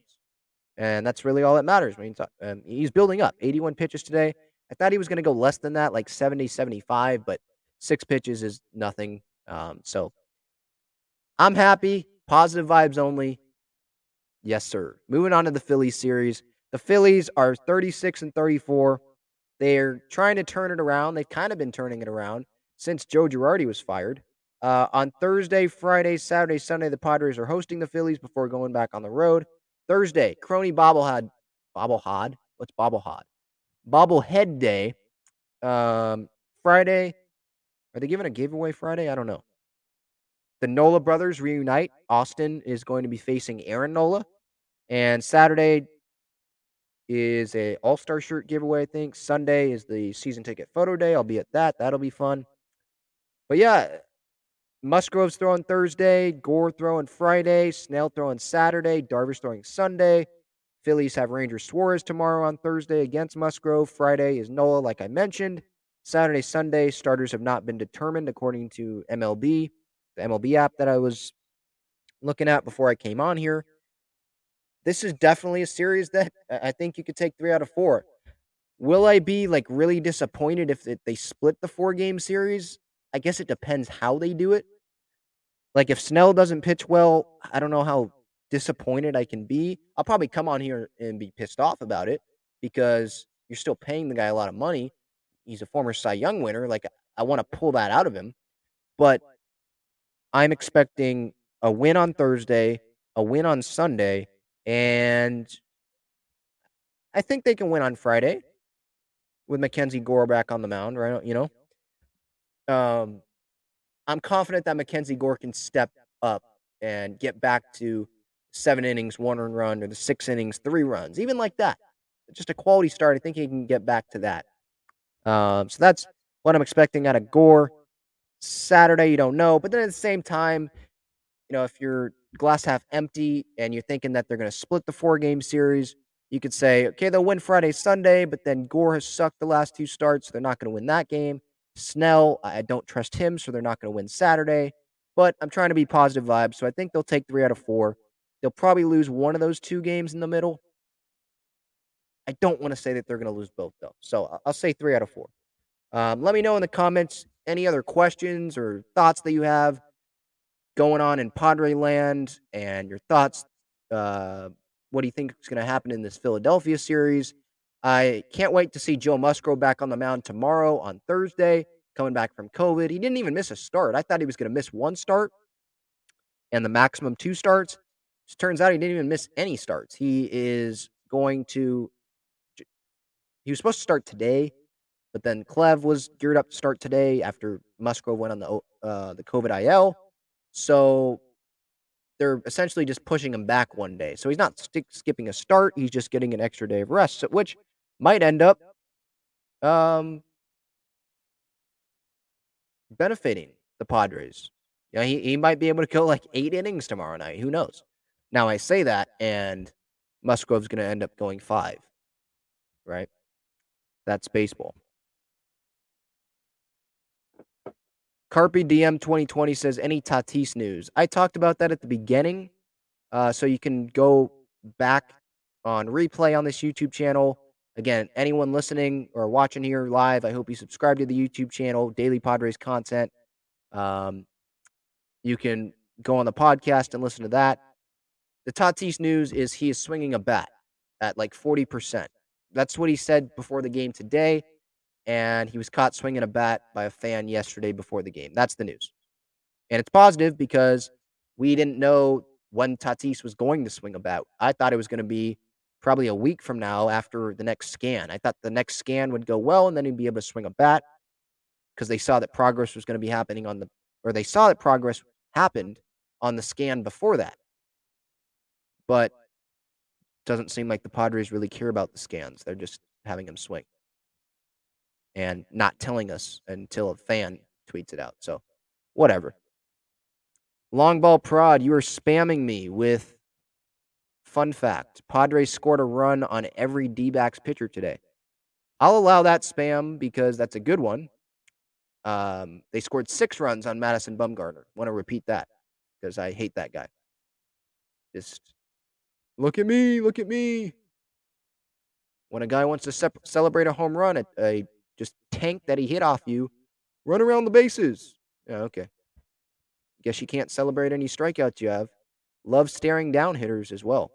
and that's really all that matters. I mean, um, he's building up. 81 pitches today. I thought he was going to go less than that, like 70, 75, but Six pitches is nothing. Um, so I'm happy. Positive vibes only. Yes, sir. Moving on to the Phillies series. The Phillies are 36 and 34. They're trying to turn it around. They've kind of been turning it around since Joe Girardi was fired. Uh, on Thursday, Friday, Saturday, Sunday, the Padres are hosting the Phillies before going back on the road. Thursday, Crony Bobblehead. Bobblehead? What's Bobblehead? Bobblehead Day. Um, Friday, are they giving a giveaway Friday? I don't know. The Nola brothers reunite. Austin is going to be facing Aaron Nola. And Saturday is a All-Star shirt giveaway, I think. Sunday is the season ticket photo day. I'll be at that. That'll be fun. But yeah, Musgrove's throwing Thursday, Gore throwing Friday, Snell throwing Saturday, Darvish throwing Sunday. Phillies have Ranger Suarez tomorrow on Thursday against Musgrove. Friday is Nola, like I mentioned. Saturday, Sunday, starters have not been determined according to MLB, the MLB app that I was looking at before I came on here. this is definitely a series that I think you could take three out of four. Will I be like really disappointed if they split the four game series? I guess it depends how they do it. Like if Snell doesn't pitch well, I don't know how disappointed I can be. I'll probably come on here and be pissed off about it because you're still paying the guy a lot of money. He's a former Cy Young winner. Like I want to pull that out of him. But I'm expecting a win on Thursday, a win on Sunday, and I think they can win on Friday with Mackenzie Gore back on the mound, right? You know, um, I'm confident that Mackenzie Gore can step up and get back to seven innings, one run, or the six innings, three runs, even like that. Just a quality start. I think he can get back to that. Um, so that's what I'm expecting out of Gore. Saturday, you don't know. But then at the same time, you know, if you're glass half empty and you're thinking that they're going to split the four game series, you could say, okay, they'll win Friday, Sunday, but then Gore has sucked the last two starts. So they're not going to win that game. Snell, I don't trust him, so they're not going to win Saturday. But I'm trying to be positive vibes. So I think they'll take three out of four. They'll probably lose one of those two games in the middle. I don't want to say that they're going to lose both, though. So I'll say three out of four. Um, let me know in the comments any other questions or thoughts that you have going on in Padre land and your thoughts. Uh, what do you think is going to happen in this Philadelphia series? I can't wait to see Joe Musgrove back on the mound tomorrow on Thursday, coming back from COVID. He didn't even miss a start. I thought he was going to miss one start and the maximum two starts. It turns out he didn't even miss any starts. He is going to, he was supposed to start today, but then Clev was geared up to start today after Musgrove went on the uh, the COVID IL. So they're essentially just pushing him back one day. So he's not skipping a start. He's just getting an extra day of rest, which might end up um, benefiting the Padres. Yeah, he, he might be able to kill like eight innings tomorrow night. Who knows? Now I say that, and Musgrove's going to end up going five, right? That's baseball. Carpe Diem 2020 says, any Tatis news? I talked about that at the beginning. Uh, so you can go back on replay on this YouTube channel. Again, anyone listening or watching here live, I hope you subscribe to the YouTube channel, Daily Padres content. Um, you can go on the podcast and listen to that. The Tatis news is he is swinging a bat at like 40%. That's what he said before the game today and he was caught swinging a bat by a fan yesterday before the game. That's the news. And it's positive because we didn't know when Tatis was going to swing a bat. I thought it was going to be probably a week from now after the next scan. I thought the next scan would go well and then he'd be able to swing a bat because they saw that progress was going to be happening on the, or they saw that progress happened on the scan before that. But doesn't seem like the Padres really care about the scans. They're just having him swing and not telling us until a fan tweets it out. So, whatever. Long ball prod, you are spamming me with fun fact. Padres scored a run on every D backs pitcher today. I'll allow that spam because that's a good one. Um, they scored six runs on Madison Bumgarner. Want to repeat that because I hate that guy. Just look at me, look at me. When a guy wants to celebrate a home run, a, a just tank that he hit off you, run around the bases. Yeah, okay. Guess you can't celebrate any strikeouts you have. Love staring down hitters as well,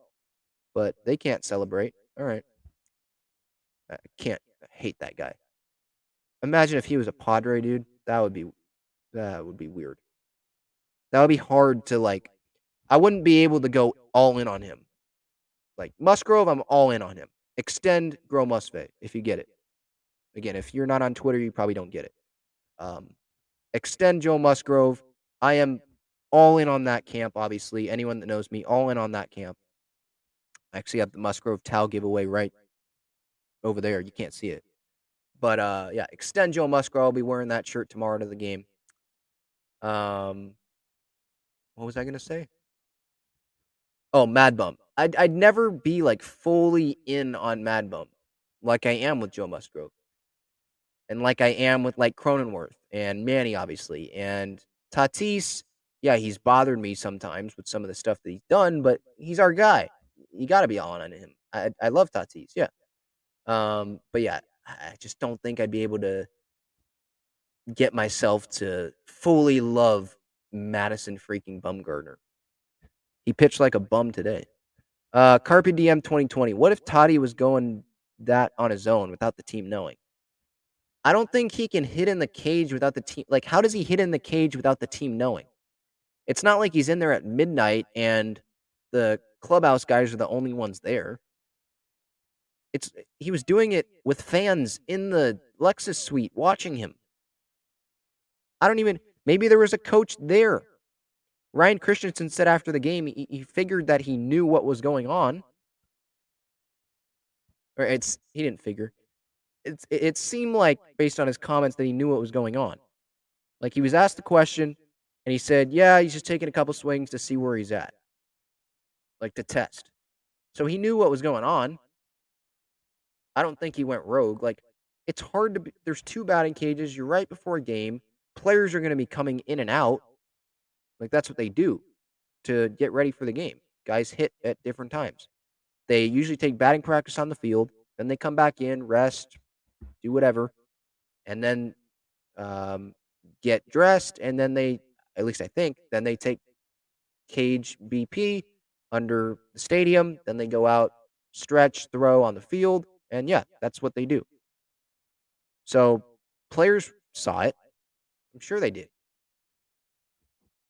but they can't celebrate. All right. I can't hate that guy. Imagine if he was a Padre, dude. That would be that would be weird. That would be hard to like. I wouldn't be able to go all in on him. Like Musgrove, I'm all in on him. Extend Grow Musve if you get it. Again, if you're not on Twitter, you probably don't get it. Um, extend Joe Musgrove. I am all in on that camp, obviously. Anyone that knows me, all in on that camp. I actually have the Musgrove towel giveaway right over there. You can't see it. But uh, yeah, extend Joe Musgrove. I'll be wearing that shirt tomorrow to the game. Um, what was I gonna say? Oh, Mad Bum. I'd I'd never be like fully in on Mad Bum, like I am with Joe Musgrove and like I am with like Cronenworth and Manny, obviously. And Tatis, yeah, he's bothered me sometimes with some of the stuff that he's done, but he's our guy. You got to be all in on him. I I love Tatis, yeah. Um, but yeah, I just don't think I'd be able to get myself to fully love Madison freaking Bumgarner. He pitched like a bum today. Uh, Carpe Diem 2020. What if Toddy was going that on his own without the team knowing? I don't think he can hit in the cage without the team. Like, how does he hit in the cage without the team knowing? It's not like he's in there at midnight and the clubhouse guys are the only ones there. It's eh, he was doing it with fans in the Lexus suite watching him. I don't even maybe there was a coach there. Ryan Christenson said after the game he, he figured that he knew what was going on. Or it's he didn't figure. It's it seemed like based on his comments that he knew what was going on. Like he was asked the question and he said, "Yeah, he's just taking a couple swings to see where he's at." Like to test. So he knew what was going on. I don't think he went rogue. Like it's hard to be, there's two batting cages, you're right before a game. Players are going to be coming in and out. Like that's what they do to get ready for the game. Guys hit at different times. They usually take batting practice on the field, then they come back in, rest, do whatever, and then um, get dressed, and then they, at least I think, then they take cage BP under the stadium. Then they go out, stretch, throw on the field, and yeah, that's what they do. So players saw it. I'm sure they did.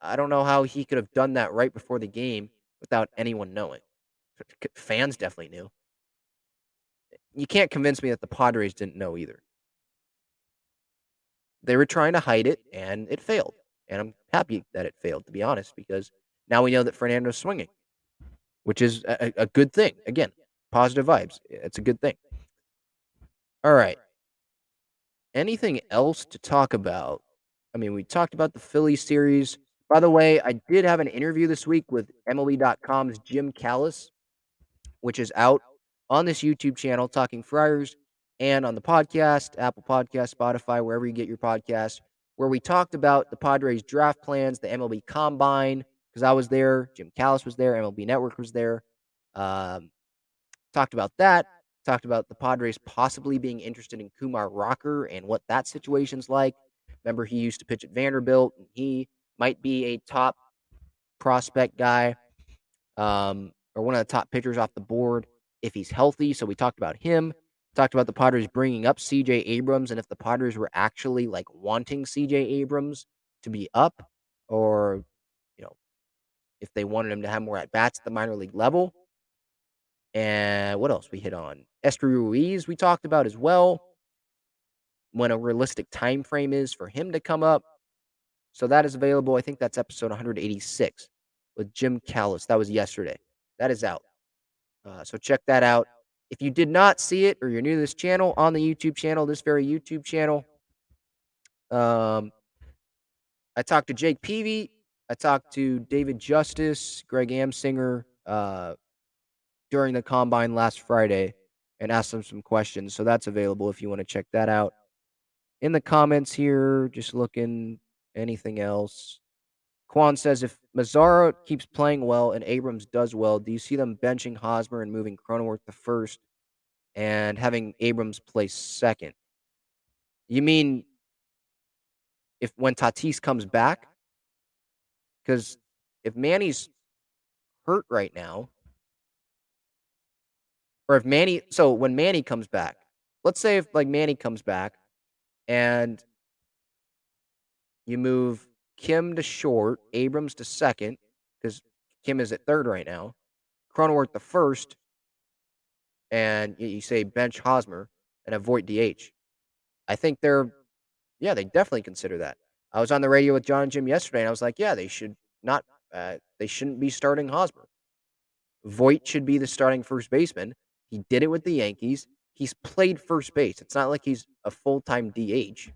I don't know how he could have done that right before the game without anyone knowing. Fans definitely knew. You can't convince me that the Padres didn't know either. They were trying to hide it, and it failed. And I'm happy that it failed, to be honest, because now we know that Fernando's swinging, which is a, a good thing. Again, positive vibes. It's a good thing. All right. Anything else to talk about? I mean, we talked about the Philly series. By the way, I did have an interview this week with MLB.com's Jim Callis, which is out on this YouTube channel, Talking Friars, and on the podcast, Apple Podcast, Spotify, wherever you get your podcast, where we talked about the Padres draft plans, the MLB Combine, because I was there, Jim Callis was there, MLB Network was there. Um, talked about that. Talked about the Padres possibly being interested in Kumar Rocker and what that situation's like. Remember, he used to pitch at Vanderbilt, and he might be a top prospect guy um, or one of the top pitchers off the board if he's healthy. So we talked about him. Talked about the Padres bringing up CJ Abrams and if the Padres were actually like wanting CJ Abrams to be up or, if they wanted him to have more at bats at the minor league level. And what else we hit on? Esteury Ruiz we talked about as well. When a realistic time frame is for him to come up. So that is available. I think that's episode 186 with Jim Callis. That was yesterday. That is out. Uh, so check that out. If you did not see it or you're new to this channel, on the YouTube channel, this very YouTube channel, um, I talked to Jake Peavy. I talked to David Justice, Greg Amsinger uh, during the combine last Friday and asked them some questions. So that's available if you want to check that out. In the comments here, just looking anything else. Quan says if Mazara keeps playing well and Abrams does well, do you see them benching Hosmer and moving Cronenworth to first and having Abrams play second? You mean if when Tatis comes back? Because if Manny's hurt right now, or if Manny, so when Manny comes back, let's say if like Manny comes back and you move Kim to short, Abrams to second, because Kim is at third right now. Cronenworth the first, and you say bench Hosmer and avoid DH. I think they're, yeah, they definitely consider that. I was on the radio with John and Jim yesterday, and I was like, yeah, they should not, uh, they shouldn't be starting Hosmer. Voit should be the starting first baseman. He did it with the Yankees. He's played first base. It's not like he's a full time DH.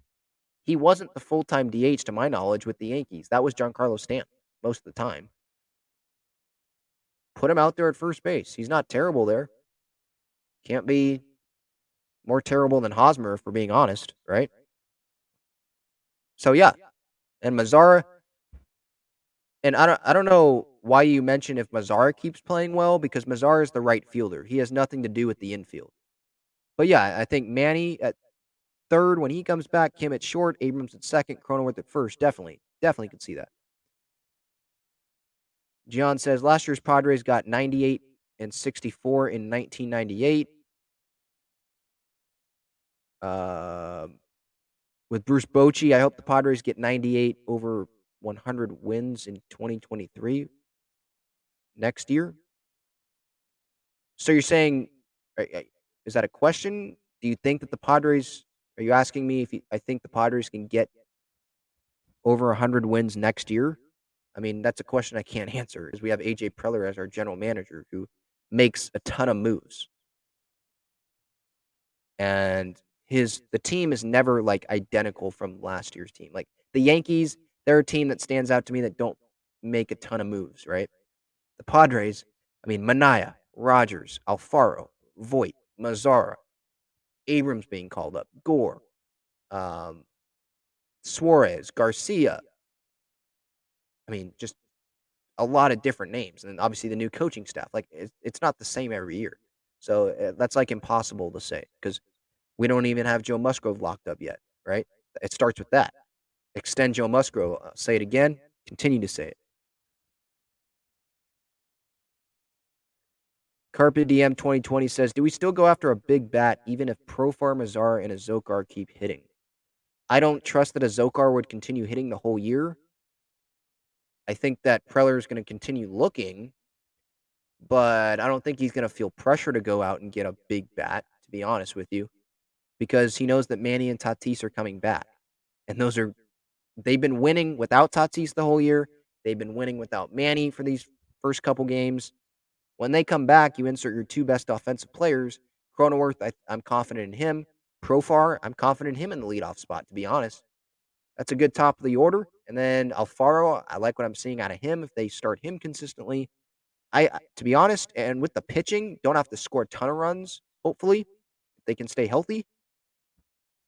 He wasn't the full time DH to my knowledge with the Yankees. That was Giancarlo Stanton most of the time. Put him out there at first base. He's not terrible there. Can't be more terrible than Hosmer, if we're being honest, right? So yeah. And Mazara, And I don't I don't know why you mention if Mazara keeps playing well because Mazara is the right fielder. He has nothing to do with the infield. But yeah, I think Manny at third when he comes back, Kim at short, Abrams at second, Cronenworth at first. Definitely, definitely could see that. John says last year's Padres got 98 and 64 in 1998. Uh, with Bruce Bochy, I hope the Padres get 98 over 100 wins in 2023 next year. So you're saying, is that a question? Do you think that the Padres, are you asking me if I think the Padres can get over 100 wins next year? I mean, that's a question I can't answer because we have AJ Preller as our general manager who makes a ton of moves. And his the team is never like identical from last year's team. Like the Yankees, they're a team that stands out to me that don't make a ton of moves, right? The Padres, I mean, Manaea, Rogers, Alfaro, Voit, Mazara, Abrams being called up, Gore, um, Suarez, Garcia. I mean, just a lot of different names, and obviously the new coaching staff. Like it's, it's not the same every year, so uh, that's like impossible to say because we don't even have Joe Musgrove locked up yet, right? It starts with that. Extend Joe Musgrove. I'll say it again. Continue to say it. Carpe Diem 2020 says, Do we still go after a big bat even if Profar, Mazar, and Azocar keep hitting? I don't trust that Azocar would continue hitting the whole year. I think that Preller is going to continue looking, but I don't think he's going to feel pressure to go out and get a big bat, to be honest with you, because he knows that Manny and Tatis are coming back. And those are, they've been winning without Tatis the whole year. They've been winning without Manny for these first couple games. When they come back, you insert your two best offensive players. Cronenworth, I, I'm confident in him. Profar, I'm confident in him in the leadoff spot, to be honest. That's a good top of the order. And then Alfaro, I like what I'm seeing out of him. If they start him consistently, I, to be honest, and with the pitching, don't have to score a ton of runs. Hopefully, if they can stay healthy.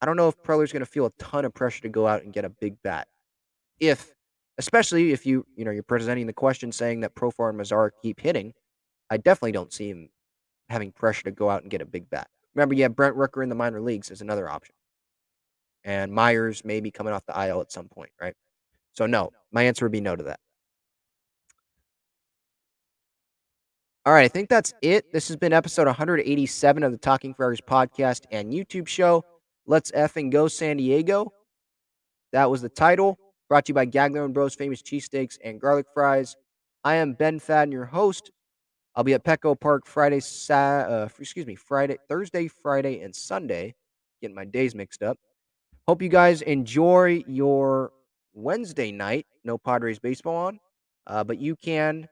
I don't know if Preller's going to feel a ton of pressure to go out and get a big bat. If, especially if you, you know, you're presenting the question saying that Profar and Mazar keep hitting, I definitely don't see him having pressure to go out and get a big bat. Remember, you have Brent Rooker in the minor leagues as another option. And Myers may be coming off the IL at some point, right? So, no, my answer would be no to that. All right, I think that's it. This has been episode 187 of the Talking Friars podcast and YouTube show. Let's effing go San Diego. That was the title. Brought to you by Gagler and Bros Famous Cheesesteaks and Garlic Fries. I am Ben Fadden, your host. I'll be at Petco Park Friday, uh, excuse me, Friday, Thursday, Friday, and Sunday. Getting my days mixed up. Hope you guys enjoy your Wednesday night. No Padres baseball on, uh, but you can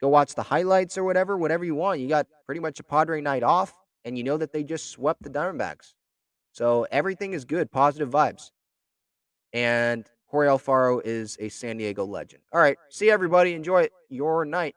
go watch the highlights or whatever, whatever you want. You got pretty much a Padre night off, and you know that they just swept the Diamondbacks. So everything is good, positive vibes. And Jorge Alfaro is a San Diego legend. All right, see everybody. Enjoy your night.